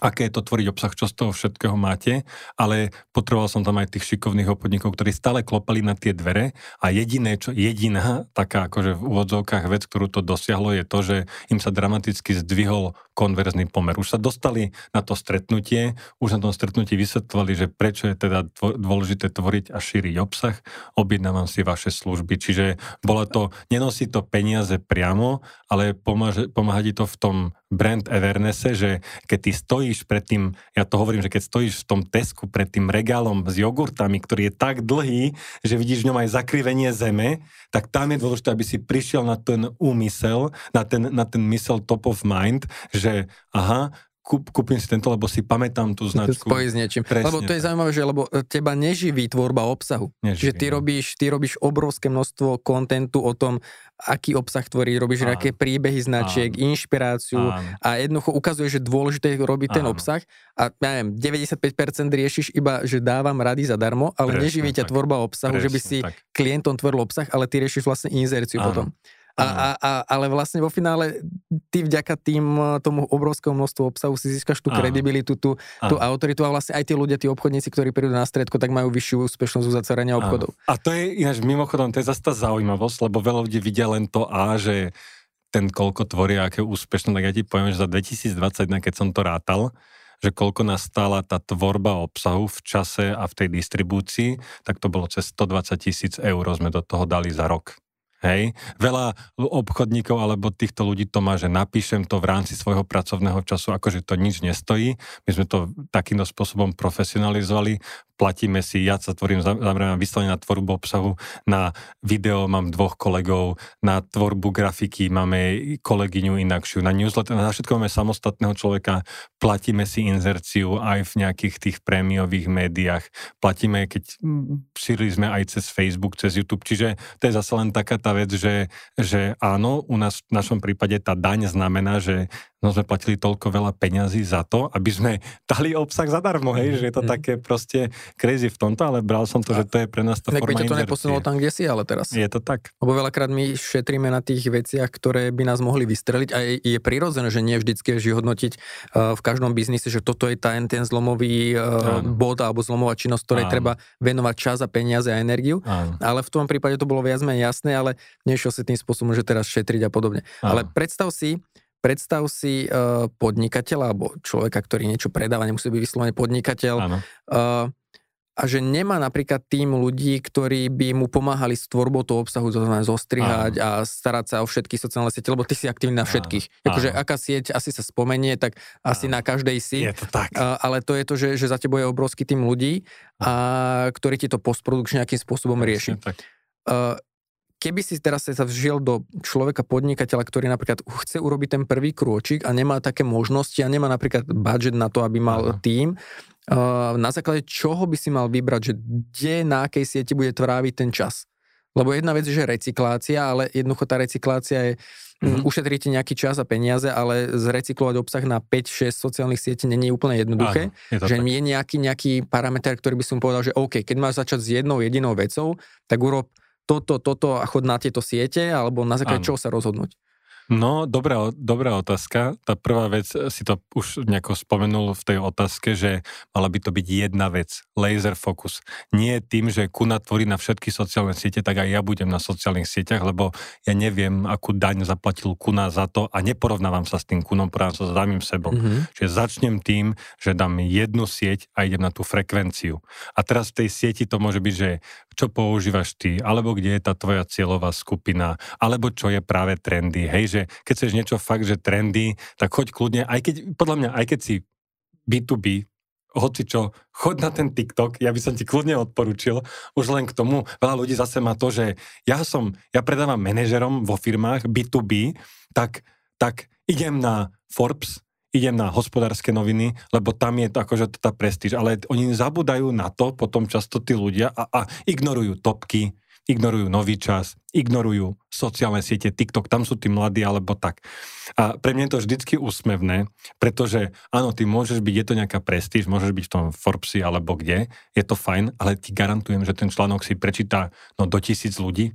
[SPEAKER 2] aké je to tvoriť obsah, čo z toho všetkého máte, ale potreboval som tam aj tých šikovných obchodníkov, ktorí stále klopali na tie dvere a jediné, čo, jediná taká akože v úvodzovkách vec, ktorú to dosiahlo, je to, že im sa dramaticky zdvihol konverzný pomer. Už sa dostali na to stretnutie, už na tom stretnutí vysvetlovali, že prečo je teda dôležité tvoriť a šíriť obsah, objednávam si vaše služby. Čiže bola to, nenosí to peniaze priamo, ale pomáha, pomáha ti to v tom brand awarenesse, že keď ty stojíš pred tým, ja to hovorím, že keď stojíš v tom Tesku pred tým regálom s jogurtami, ktorý je tak dlhý, že vidíš v ňom aj zakrivenie zeme, tak tam je dôležité, aby si prišiel na ten úmysel, na ten, na ten mysel top of mind, že aha, kúp, kúpim si tento, lebo si pamätám tú značku.
[SPEAKER 1] Spojí s niečím. Presne, lebo to je zaujímavé, že lebo e, teba neživí tvorba obsahu. Neživí, že ty, no. robíš, ty robíš obrovské množstvo kontentu o tom, aký obsah tvorí, robíš áno. nejaké príbehy značiek, áno. inšpiráciu áno. a jednoducho ukazuje, že dôležité robiť áno. ten obsah a ja neviem, 95% riešiš iba, že dávam rady zadarmo, ale Presne, neživí ťa tak. tvorba obsahu, Presne, že by si tak. klientom tvoril obsah, ale ty riešiš vlastne inzerciu áno. potom. A, a, a, ale vlastne vo finále ty vďaka tým tomu obrovskému množstvu obsahu si získaš tú kredibilitu, tú, tú autoritu a vlastne aj tí ľudia, tí obchodníci, ktorí prídu na stredko, tak majú vyššiu úspešnosť u zatvorenia obchodov.
[SPEAKER 2] A to je ináč mimochodom, to je zase tá zaujímavosť, lebo veľa ľudí vidia len to A, že ten koľko tvoria, aké úspešné, tak ja ti poviem, že za 2021, keď som to rátal, že koľko nás stála tá tvorba obsahu v čase a v tej distribúcii, tak to bolo cez 120 tisíc eur sme do toho dali za rok. Hej. Veľa obchodníkov alebo týchto ľudí to má, že napíšem to v rámci svojho pracovného času, akože to nič nestojí. My sme to takýmto spôsobom profesionalizovali platíme si, ja sa tvorím, zameriavam vyslovene na tvorbu obsahu, na video mám dvoch kolegov, na tvorbu grafiky máme kolegyňu inakšiu, na newsletter, na všetko máme samostatného človeka, platíme si inzerciu aj v nejakých tých prémiových médiách, platíme, keď šírili sme aj cez Facebook, cez YouTube, čiže to je zase len taká tá vec, že, že áno, u nás v našom prípade tá daň znamená, že no sme platili toľko veľa peňazí za to, aby sme dali obsah zadarmo, hej, že je to mm. také proste crazy v tomto, ale bral som to, že to je pre nás tá
[SPEAKER 1] forma to neposunulo tam, kde si, ale teraz.
[SPEAKER 2] Je to tak.
[SPEAKER 1] Lebo veľakrát my šetríme na tých veciach, ktoré by nás mohli vystreliť a je, je prirodzené, že nie vždycky je hodnotiť uh, v každom biznise, že toto je ten, ten zlomový uh, bod alebo zlomová činnosť, ktorej Áno. treba venovať čas a peniaze a energiu. Áno. Ale v tom prípade to bolo viac menej jasné, ale nešiel si tým spôsobom, že teraz šetriť a podobne. Áno. Ale predstav si, Predstav si uh, podnikateľa alebo človeka, ktorý niečo predáva, nemusí byť vyslovene podnikateľ. Uh, a že nemá napríklad tým ľudí, ktorí by mu pomáhali s tvorbou toho obsahu, to znamená zostrihať Áno. a starať sa o všetky sociálne siete, lebo ty si aktívny na všetkých. Akože aká sieť asi sa spomenie, tak asi Áno. na každej si.
[SPEAKER 2] Je to tak.
[SPEAKER 1] Uh, ale to je to, že, že za tebou je obrovský tým ľudí, a, ktorí ti to postprodukčne nejakým spôsobom rieši. Tak. Uh, keby si teraz sa vžil do človeka podnikateľa, ktorý napríklad chce urobiť ten prvý krôčik a nemá také možnosti a nemá napríklad budget na to, aby mal Aha. tým, na základe čoho by si mal vybrať, že kde, na akej sieti bude tráviť ten čas. Lebo jedna vec je, že recyklácia, ale jednoducho tá recyklácia je, mm-hmm. ušetríte nejaký čas a peniaze, ale zrecyklovať obsah na 5-6 sociálnych sietí není úplne jednoduché. Áno, je že tak. je nejaký, nejaký parameter, ktorý by som povedal, že OK, keď máš začať s jednou jedinou vecou, tak urob toto, toto a chod na tieto siete, alebo na základe čoho sa rozhodnúť?
[SPEAKER 2] No, dobrá, dobrá otázka. Tá prvá vec, si to už nejako spomenul v tej otázke, že mala by to byť jedna vec, laser focus. Nie tým, že Kuna tvorí na všetky sociálne siete, tak aj ja budem na sociálnych sieťach, lebo ja neviem, akú daň zaplatil Kuna za to a neporovnávam sa s tým Kunom, porovnávam sa s samým sebou. Mm-hmm. Čiže začnem tým, že dám jednu sieť a idem na tú frekvenciu. A teraz v tej sieti to môže byť, že čo používaš ty, alebo kde je tá tvoja cieľová skupina, alebo čo je práve trendy. Hej, že keď chceš niečo fakt, že trendy, tak choď kľudne, aj keď, podľa mňa, aj keď si B2B, hoci čo, choď na ten TikTok, ja by som ti kľudne odporučil, už len k tomu, veľa ľudí zase má to, že ja som, ja predávam manažerom vo firmách B2B, tak, tak idem na Forbes, idem na hospodárske noviny, lebo tam je akože tá prestíž, ale oni zabúdajú na to potom často tí ľudia a, a ignorujú topky, ignorujú nový čas, ignorujú sociálne siete, TikTok, tam sú tí mladí alebo tak. A pre mňa je to vždycky úsmevné, pretože áno, ty môžeš byť, je to nejaká prestíž, môžeš byť v tom Forbesi alebo kde, je to fajn, ale ti garantujem, že ten článok si prečíta no, do tisíc ľudí,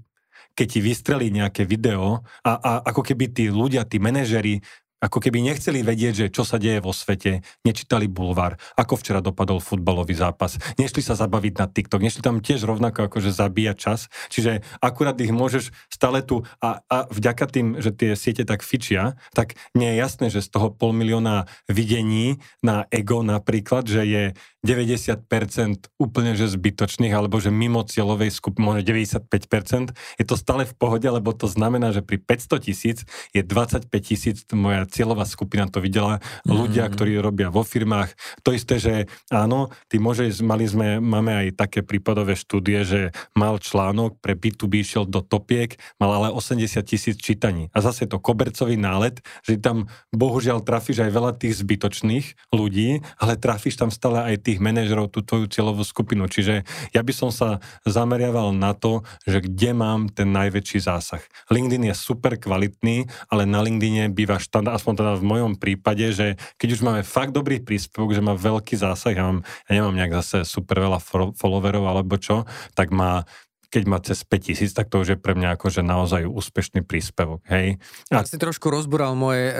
[SPEAKER 2] keď ti vystrelí nejaké video a, a ako keby tí ľudia, tí manažeri ako keby nechceli vedieť, že čo sa deje vo svete, nečítali bulvár, ako včera dopadol futbalový zápas, nešli sa zabaviť na TikTok, nešli tam tiež rovnako akože zabíjať čas, čiže akurát ich môžeš stále tu a, a vďaka tým, že tie siete tak fičia, tak nie je jasné, že z toho pol milióna videní na ego napríklad, že je 90% úplne že zbytočných, alebo že mimo cieľovej skupiny, možno 95%, je to stále v pohode, lebo to znamená, že pri 500 tisíc je 25 tisíc moja cieľová skupina to videla, mm. ľudia, ktorí robia vo firmách. To isté, že áno, ty môžeš, mali sme, máme aj také prípadové štúdie, že mal článok pre B2B šiel do topiek, mal ale 80 tisíc čítaní. A zase to kobercový nálet, že tam bohužiaľ trafíš aj veľa tých zbytočných ľudí, ale trafíš tam stále aj tých tých manažerov, tú tvoju cieľovú skupinu. Čiže ja by som sa zameriaval na to, že kde mám ten najväčší zásah. LinkedIn je super kvalitný, ale na LinkedIne býva štandard, aspoň teda v mojom prípade, že keď už máme fakt dobrý príspevok, že má veľký zásah, ja, mám, ja nemám nejak zase super veľa followerov alebo čo, tak má keď má cez 5000, tak to už je pre mňa akože naozaj úspešný príspevok, hej.
[SPEAKER 1] A... Ja si trošku rozboral moje e,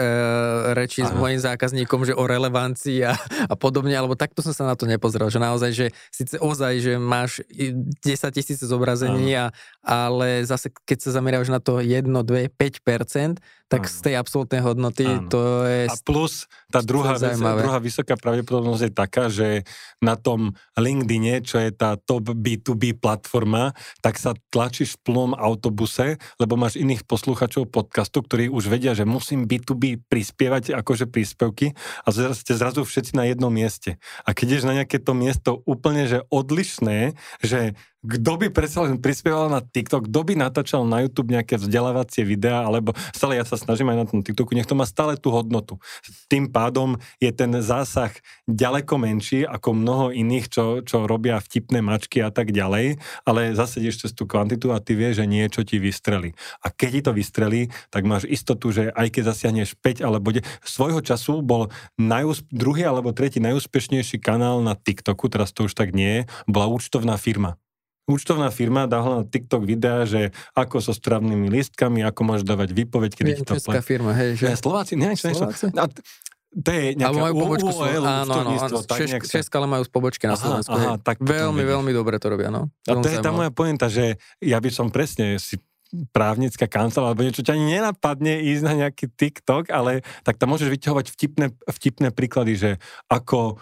[SPEAKER 1] reči Aha. s mojim zákazníkom, že o relevancii a, a podobne, alebo takto som sa na to nepozrel, že naozaj, že síce ozaj, že máš 10 tisíc zobrazení, a, ale zase keď sa zameriavaš na to 1, 2, 5%, tak z tej absolútnej hodnoty Áno. to je...
[SPEAKER 2] A plus tá druhá, vec, druhá vysoká pravdepodobnosť je taká, že na tom LinkedIne, čo je tá top B2B platforma, tak sa tlačíš v plnom autobuse, lebo máš iných posluchačov podcastu, ktorí už vedia, že musím B2B prispievať akože príspevky a ste zrazu všetci na jednom mieste. A keď ješ na nejaké to miesto úplne že odlišné, že kto by predsa len prispieval na TikTok, kto by natáčal na YouTube nejaké vzdelávacie videá, alebo stále ja sa snažím aj na tom TikToku, nech to má stále tú hodnotu. Tým pádom je ten zásah ďaleko menší ako mnoho iných, čo, čo robia vtipné mačky a tak ďalej, ale zase ideš cez tú kvantitu a ty vieš, že niečo ti vystrelí. A keď ti to vystrelí, tak máš istotu, že aj keď zasiahneš 5 alebo 10, svojho času bol najúsp- druhý alebo tretí najúspešnejší kanál na TikToku, teraz to už tak nie bola účtovná firma účtovná firma dala na TikTok videa, že ako so stravnými listkami, ako môžeš dávať výpoveď,
[SPEAKER 1] ti to Česká firma, hej, že...
[SPEAKER 2] Ne, Slováci, nie, Slováci? A, to je nejaká
[SPEAKER 1] majú pobočku, UOL, áno, áno, áno, Češ, Česka, ale majú pobočky na Slovensku. Aha, aha, tak veľmi, veľmi dobre to robia, no.
[SPEAKER 2] A to je tá moja pointa, že ja by som presne si právnická kancel alebo niečo ťa ani nenapadne ísť na nejaký TikTok, ale tak tam môžeš vyťahovať vtipné, vtipné príklady, že ako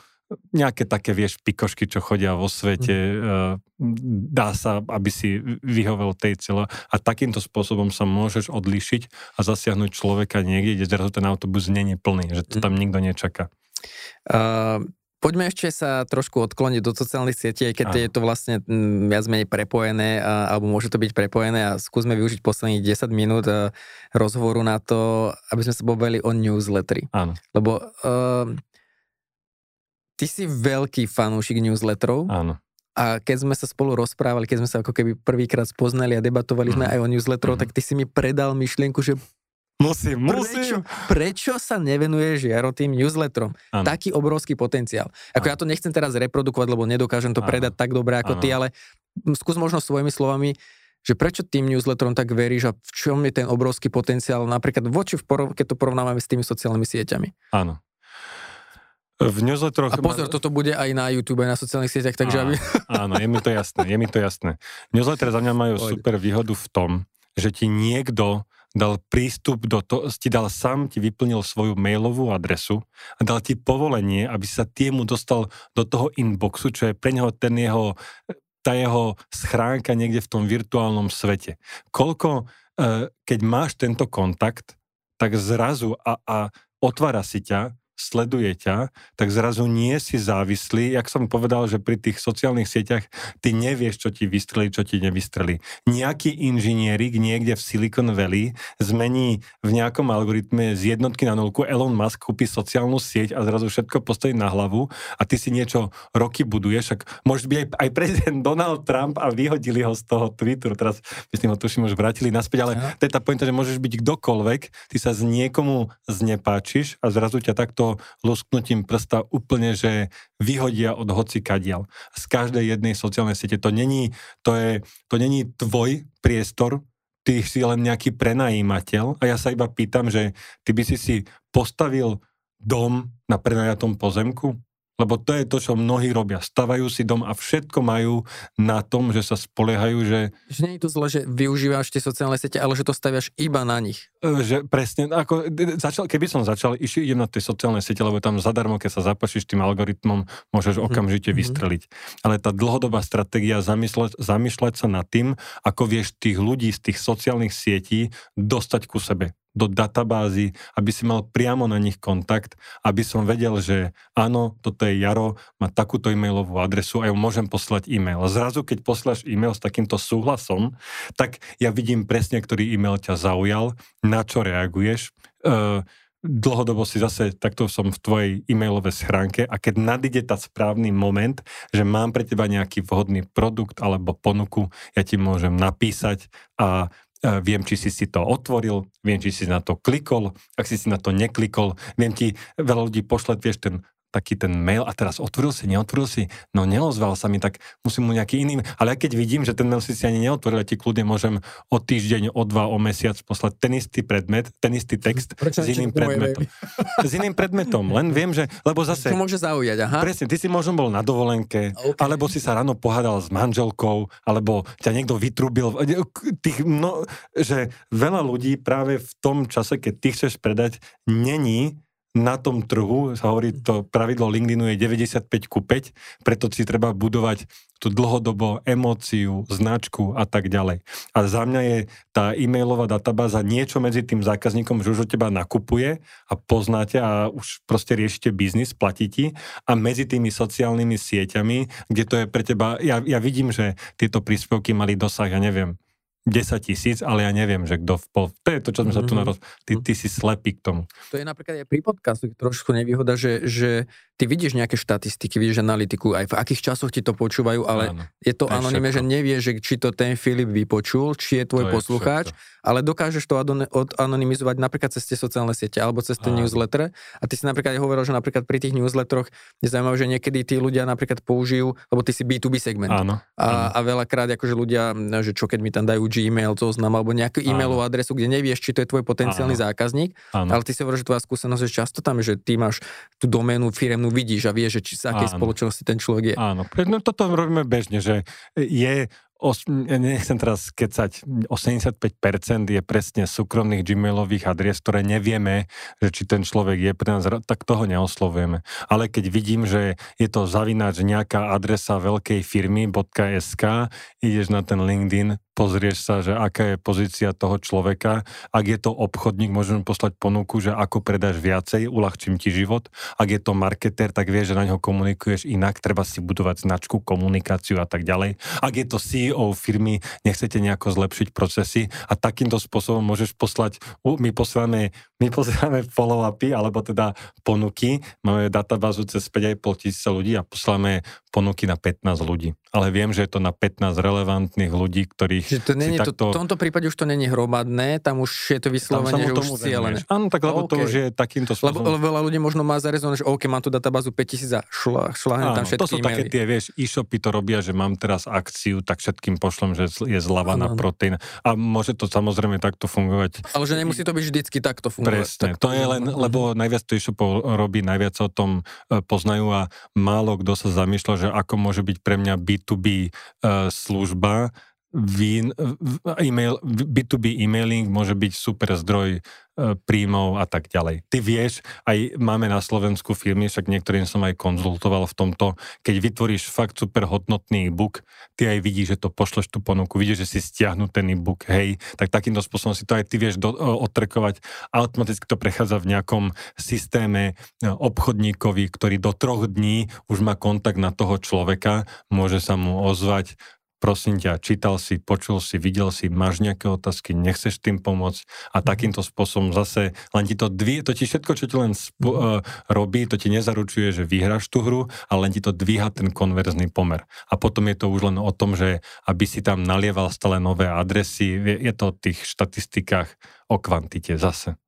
[SPEAKER 2] nejaké také, vieš, pikošky, čo chodia vo svete, mm. dá sa, aby si vyhovel tej celo a takýmto spôsobom sa môžeš odlišiť a zasiahnuť človeka niekde, kde zrazu ten autobus je plný, že to mm. tam nikto nečaká.
[SPEAKER 1] Uh, Poďme ešte sa trošku odkloniť do sociálnych sietí, aj keď Aha. je to vlastne mm, viac menej prepojené, a, alebo môže to byť prepojené a skúsme využiť posledných 10 minút a, rozhovoru na to, aby sme sa pobavili o newsletteri.
[SPEAKER 2] Áno.
[SPEAKER 1] Lebo uh, Ty si veľký fanúšik newsletterov.
[SPEAKER 2] Áno.
[SPEAKER 1] A keď sme sa spolu rozprávali, keď sme sa ako keby prvýkrát spoznali a debatovali mm. sme mhm. aj o newsletterov, mm. tak ty si mi predal myšlienku, že
[SPEAKER 2] Musím,
[SPEAKER 1] musím. Prečo, prečo sa nevenuješ Jaro tým newsletterom? Ano. Taký obrovský potenciál. Ako ano. ja to nechcem teraz reprodukovať, lebo nedokážem to ano. predať tak dobre ako ano. ty, ale skús možno svojimi slovami, že prečo tým newsletterom tak veríš a v čom je ten obrovský potenciál napríklad voči, keď to porovnávame s tými sociálnymi sieťami?
[SPEAKER 2] Áno. V newsletteroch...
[SPEAKER 1] A pozor, ma... toto bude aj na YouTube, aj na sociálnych sieťach, takže
[SPEAKER 2] áno,
[SPEAKER 1] aby...
[SPEAKER 2] Áno, je mi to jasné, je mi to jasné. Newsletter za mňa majú Poď. super výhodu v tom, že ti niekto dal prístup do toho, ti dal sám, ti vyplnil svoju mailovú adresu a dal ti povolenie, aby sa tiemu dostal do toho inboxu, čo je pre neho ten jeho, tá jeho schránka niekde v tom virtuálnom svete. Koľko, e, keď máš tento kontakt, tak zrazu a, a otvára si ťa sleduje ťa, tak zrazu nie si závislý. Jak som povedal, že pri tých sociálnych sieťach ty nevieš, čo ti vystrelí, čo ti nevystrelí. Nejaký inžinierik niekde v Silicon Valley zmení v nejakom algoritme z jednotky na nulku, Elon Musk kúpi sociálnu sieť a zrazu všetko postaví na hlavu a ty si niečo roky buduješ, ak môže byť aj, aj prezident Donald Trump a vyhodili ho z toho Twitteru. Teraz myslím, ho tuším už vrátili naspäť, ale to je tá pointa, že môžeš byť kdokoľvek, ty sa z niekomu znepáčiš a zrazu ťa takto lusknutím prsta úplne, že vyhodia od hoci kadial. Z každej jednej sociálnej siete. To není, to je, to není tvoj priestor, ty si len nejaký prenajímateľ a ja sa iba pýtam, že ty by si si postavil dom na prenajatom pozemku? Lebo to je to, čo mnohí robia. Stavajú si dom a všetko majú na tom, že sa spoliehajú, že...
[SPEAKER 1] Že nie je to zle, že využívaš tie sociálne siete, ale že to staviaš iba na nich.
[SPEAKER 2] E, že presne, ako, začal, keby som začal, iši, idem na tie sociálne siete, lebo tam zadarmo, keď sa zapašíš tým algoritmom, môžeš mm-hmm. okamžite mhm. vystreliť. Ale tá dlhodobá stratégia zamýšľať, zamýšľať sa nad tým, ako vieš tých ľudí z tých sociálnych sietí dostať ku sebe do databázy, aby si mal priamo na nich kontakt, aby som vedel, že áno, toto je Jaro, má takúto e-mailovú adresu a ja môžem poslať e-mail. A zrazu, keď posláš e-mail s takýmto súhlasom, tak ja vidím presne, ktorý e-mail ťa zaujal, na čo reaguješ. E, dlhodobo si zase, takto som v tvojej e-mailovej schránke a keď nadíde tá správny moment, že mám pre teba nejaký vhodný produkt alebo ponuku, ja ti môžem napísať a viem, či si si to otvoril, viem, či si na to klikol, ak si si na to neklikol, viem ti, veľa ľudí pošle, vieš, ten taký ten mail a teraz otvoril si, neotvoril si, no neozval sa mi, tak musím mu nejaký iný, ale keď vidím, že ten mail si si ani neotvoril, ja ti kľudne môžem o týždeň, o dva, o mesiac poslať ten istý predmet, ten istý text Prečo s iným predmetom. s iným predmetom, len viem, že, lebo zase...
[SPEAKER 1] To môže zaujať, aha.
[SPEAKER 2] Presne, ty si možno bol na dovolenke, okay. alebo si sa ráno pohádal s manželkou, alebo ťa niekto vytrubil, tých, no, že veľa ľudí práve v tom čase, keď ty chceš predať, není na tom trhu, sa hovorí, to pravidlo LinkedInu je 95 ku 5, preto si treba budovať tú dlhodobo emóciu, značku a tak ďalej. A za mňa je tá e-mailová databáza niečo medzi tým zákazníkom, že už od teba nakupuje a poznáte a už proste riešite biznis, platí ti a medzi tými sociálnymi sieťami, kde to je pre teba, ja, ja vidím, že tieto príspevky mali dosah, ja neviem, 10 tisíc, ale ja neviem, že kto v pol... To je to, čo sme mm-hmm. sa tu mhm. naroz... Ty, ty si slepý k tomu.
[SPEAKER 1] To je napríklad aj pri podcastu trošku nevýhoda, že, že ty vidíš nejaké štatistiky, vidíš analytiku, aj v akých časoch ti to počúvajú, ale Áno, je to anonime, že nevieš, že či to ten Filip vypočul, či je tvoj to poslucháč, je ale dokážeš to anonymizovať napríklad cez tie sociálne siete alebo cez tie newsletter. A ty si napríklad aj hovoril, že napríklad pri tých newsletteroch je zaujímavé, že niekedy tí ľudia napríklad použijú, lebo ty si B2B segment.
[SPEAKER 2] Áno,
[SPEAKER 1] a, a veľakrát akože ľudia, že čo keď mi tam dajú Gmail, zoznam alebo nejakú e-mailovú adresu, kde nevieš, či to je tvoj potenciálny áno. zákazník, áno. ale ty si hovoríš, že tvoja skúsenosť je často tam, že ty máš tú doménu firemnú vidíš a vieš, že či sa akej spoločnosti ten človek je.
[SPEAKER 2] Áno, no toto robíme bežne, že je os, nechcem teraz skecať, 85% je presne súkromných gmailových adries, ktoré nevieme, že či ten človek je pre nás, tak toho neoslovujeme. Ale keď vidím, že je to zavináč nejaká adresa veľkej firmy .sk, ideš na ten LinkedIn, pozrieš sa, že aká je pozícia toho človeka. Ak je to obchodník, môžeme poslať ponuku, že ako predáš viacej, uľahčím ti život. Ak je to marketer, tak vieš, že na ňo komunikuješ inak, treba si budovať značku, komunikáciu a tak ďalej. Ak je to CEO firmy, nechcete nejako zlepšiť procesy a takýmto spôsobom môžeš poslať, my posielame, my posielame follow-upy, alebo teda ponuky, máme databázu cez 5,5 tisíce ľudí a posláme ponuky na 15 ľudí. Ale viem, že je to na 15 relevantných ľudí, ktorých
[SPEAKER 1] Čiže to není, takto... to, v tomto prípade už to není hromadné, tam už je to vyslovene, že už cieľené.
[SPEAKER 2] Áno, tak lebo okay. to už je takýmto spôsobom.
[SPEAKER 1] Lebo, lebo veľa ľudí možno má zarezované, že OK, mám tu databázu 5000 a šla, šlahnem tam všetky
[SPEAKER 2] to sú
[SPEAKER 1] e-maily.
[SPEAKER 2] také tie, vieš, e-shopy to robia, že mám teraz akciu, tak všetkým pošlem, že je zľava na proteín. A môže to samozrejme takto fungovať.
[SPEAKER 1] Ale že nemusí to byť vždycky takto fungovať.
[SPEAKER 2] Presne, tak to je len, lebo najviac to e-shopov robí, najviac o tom e, poznajú a málo kto sa zamýšľa, že ako môže byť pre mňa B2B uh, e, služba, Vin, email, B2B emailing môže byť super zdroj e, príjmov a tak ďalej. Ty vieš, aj máme na Slovensku firmy, však niektorým som aj konzultoval v tomto, keď vytvoríš fakt super hodnotný e-book, ty aj vidíš, že to pošleš tú ponuku, vidíš, že si stiahnu ten e-book, hej, tak takýmto spôsobom si to aj ty vieš do, otrkovať. Automaticky to prechádza v nejakom systéme e, obchodníkovi, ktorý do troch dní už má kontakt na toho človeka, môže sa mu ozvať, prosím ťa, čítal si, počul si, videl si, máš nejaké otázky, nechceš tým pomôcť a mhm. takýmto spôsobom zase len ti to dví, to ti všetko, čo ti len spo, uh, robí, to ti nezaručuje, že vyhráš tú hru, ale len ti to dvíha ten konverzný pomer. A potom je to už len o tom, že aby si tam nalieval stále nové adresy, je, je to o tých štatistikách, o kvantite zase.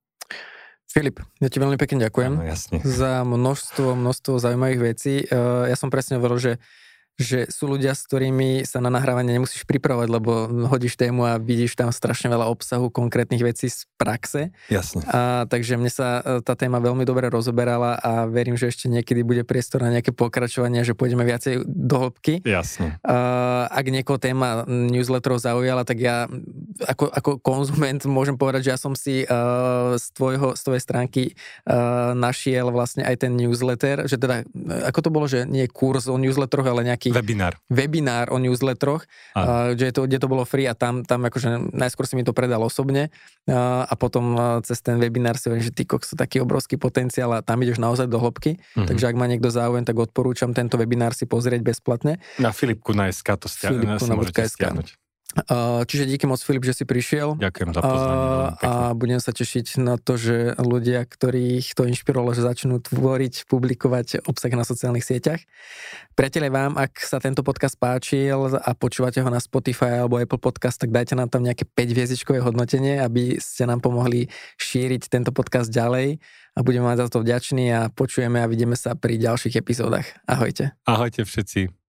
[SPEAKER 1] Filip, ja ti veľmi pekne ďakujem
[SPEAKER 2] Áno, jasne.
[SPEAKER 1] za množstvo, množstvo zaujímavých vecí. Uh, ja som presne hovoril, že že sú ľudia, s ktorými sa na nahrávanie nemusíš pripravovať, lebo hodíš tému a vidíš tam strašne veľa obsahu konkrétnych vecí z praxe.
[SPEAKER 2] Jasne.
[SPEAKER 1] A, takže mne sa e, tá téma veľmi dobre rozoberala a verím, že ešte niekedy bude priestor na nejaké pokračovanie, že pôjdeme viacej do hĺbky.
[SPEAKER 2] Jasne.
[SPEAKER 1] A, ak niekoho téma newsletterov zaujala, tak ja ako, ako konzument môžem povedať, že ja som si uh, z, tvojho, z tvojej stránky uh, našiel vlastne aj ten newsletter, že teda, ako to bolo, že nie kurz o newsletteroch, ale nejaký
[SPEAKER 2] nejaký webinár,
[SPEAKER 1] webinár o newsletteroch, uh, kde, to, kde to bolo free a tam, tam akože najskôr si mi to predal osobne a potom cez ten webinár si hovorím, že ty sú taký obrovský potenciál a tam ideš naozaj do hĺbky, uh-huh. takže ak má niekto záujem, tak odporúčam tento webinár si pozrieť bezplatne.
[SPEAKER 2] Na Filipku na SK to stia- môžete stiahnuť.
[SPEAKER 1] Čiže díky moc, Filip, že si prišiel.
[SPEAKER 2] Ďakujem za pozvanie.
[SPEAKER 1] A budem sa tešiť na to, že ľudia, ktorých to inšpirovalo, že začnú tvoriť, publikovať obsah na sociálnych sieťach. Priatelia, vám, ak sa tento podcast páčil a počúvate ho na Spotify alebo Apple Podcast, tak dajte nám tam nejaké 5 hviezdičkové hodnotenie, aby ste nám pomohli šíriť tento podcast ďalej a budeme vám za to vďační a počujeme a vidíme sa pri ďalších epizódach. Ahojte.
[SPEAKER 2] Ahojte všetci.